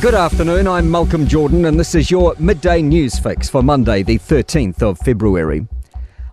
Good afternoon, I'm Malcolm Jordan, and this is your midday news fix for Monday, the 13th of February.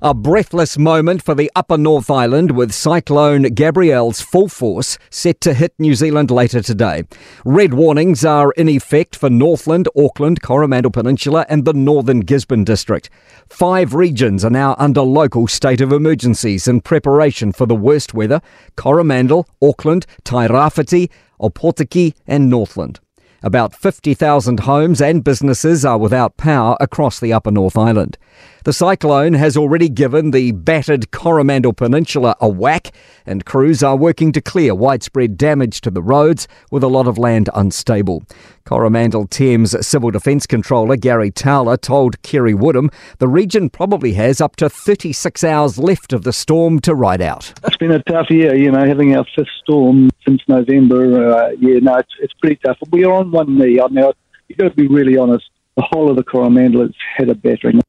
A breathless moment for the Upper North Island with Cyclone Gabrielle's full force set to hit New Zealand later today. Red warnings are in effect for Northland, Auckland, Coromandel Peninsula, and the Northern Gisborne district. Five regions are now under local state of emergencies in preparation for the worst weather Coromandel, Auckland, Tairāwhiti, Opotiki, and Northland. About 50,000 homes and businesses are without power across the Upper North Island. The cyclone has already given the battered Coromandel Peninsula a whack, and crews are working to clear widespread damage to the roads with a lot of land unstable. Coromandel Thames Civil Defence Controller Gary Towler told Kerre Woodham the region probably has up to 36 hours left of the storm to ride out. It's been a tough year, you know, having our fifth storm since November. Uh, yeah, no, it's, it's pretty tough. We are on one knee. I mean, you've got to be really honest. The whole of the Coromandel has had a battering.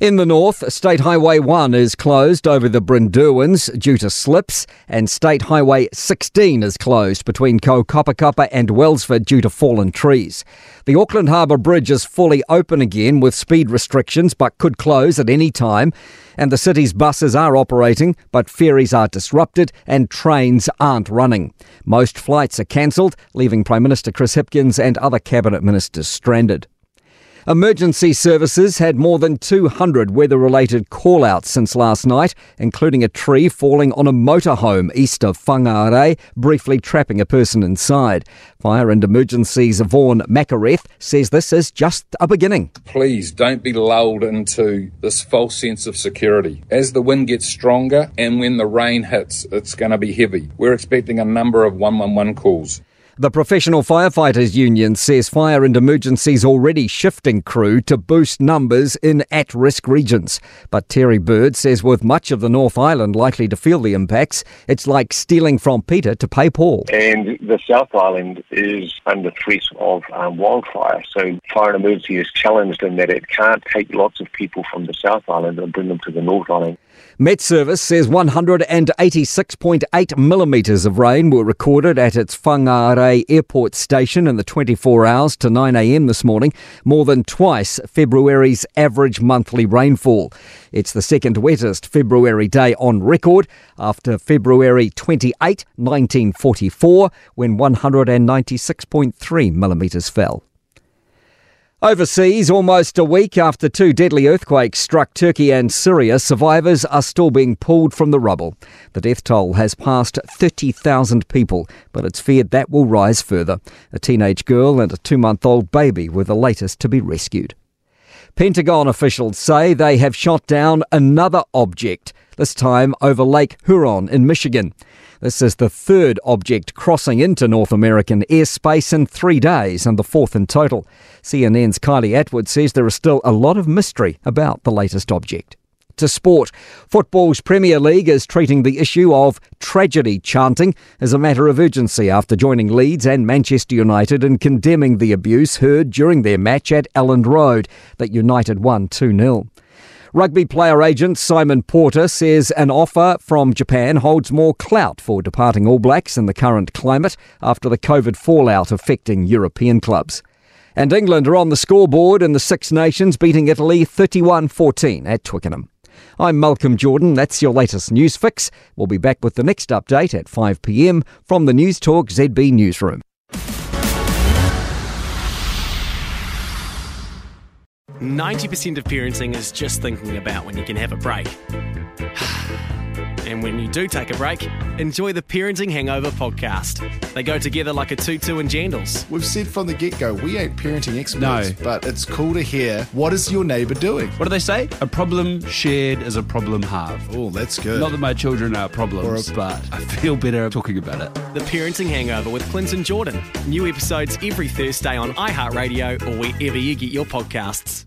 In the north, State Highway 1 is closed over the Brynderwyns due to slips, and State Highway 16 is closed between Kaukapakapa and Wellsford due to fallen trees. The Auckland Harbour Bridge is fully open again with speed restrictions but could close at any time. And the city's buses are operating, but ferries are disrupted and trains aren't running. Most flights are cancelled, leaving Prime Minister Chris Hipkins and other cabinet ministers stranded. Emergency services had more than 200 weather related call outs since last night, including a tree falling on a motorhome east of Whangarei, briefly trapping a person inside. Fire and Emergencies Vaughan Mackereth says this is just a beginning. Please don't be lulled into this false sense of security. As the wind gets stronger and when the rain hits, it's going to be heavy. We're expecting a number of 111 calls. The Professional Firefighters Union says fire and emergencies already shifting crew to boost numbers in at risk regions. But Terry Bird says with much of the North Island likely to feel the impacts, it's like stealing from Peter to pay Paul. And the South Island is under threat of um, wildfire. So fire and emergency is challenged in that it can't take lots of people from the South Island and bring them to the North Island. MetService says 186.8 millimetres of rain were recorded at its Whangarei airport station in the 24 hours to 9am this morning, more than twice February's average monthly rainfall. It's the second wettest February day on record after February 28, 1944, when 196.3 millimetres fell. Overseas, almost a week after two deadly earthquakes struck Turkey and Syria, survivors are still being pulled from the rubble. The death toll has passed 30,000 people, but it's feared that will rise further. A teenage girl and a two month old baby were the latest to be rescued. Pentagon officials say they have shot down another object, this time over Lake Huron in Michigan. This is the third object crossing into North American airspace in three days and the fourth in total. CNN's Kylie Atwood says there is still a lot of mystery about the latest object. To sport, football's Premier League is treating the issue of tragedy chanting as a matter of urgency after joining Leeds and Manchester United in condemning the abuse heard during their match at Elland Road that United won 2 0. Rugby player agent Simon Porter says an offer from Japan holds more clout for departing All Blacks in the current climate after the COVID fallout affecting European clubs. And England are on the scoreboard in the Six Nations, beating Italy 31 14 at Twickenham. I'm Malcolm Jordan. That's your latest news fix. We'll be back with the next update at 5 pm from the Newstalk ZB Newsroom. Ninety percent of parenting is just thinking about when you can have a break. And when you do take a break, enjoy the Parenting Hangover podcast. They go together like a tutu and jandals. We've said from the get go, we ain't parenting experts. No. But it's cool to hear what is your neighbour doing? What do they say? A problem shared is a problem halved. Oh, that's good. Not that my children are problems, Or a- but I feel better talking about it. The Parenting Hangover with Clinton Jordan. New episodes every Thursday on iHeartRadio or wherever you get your podcasts.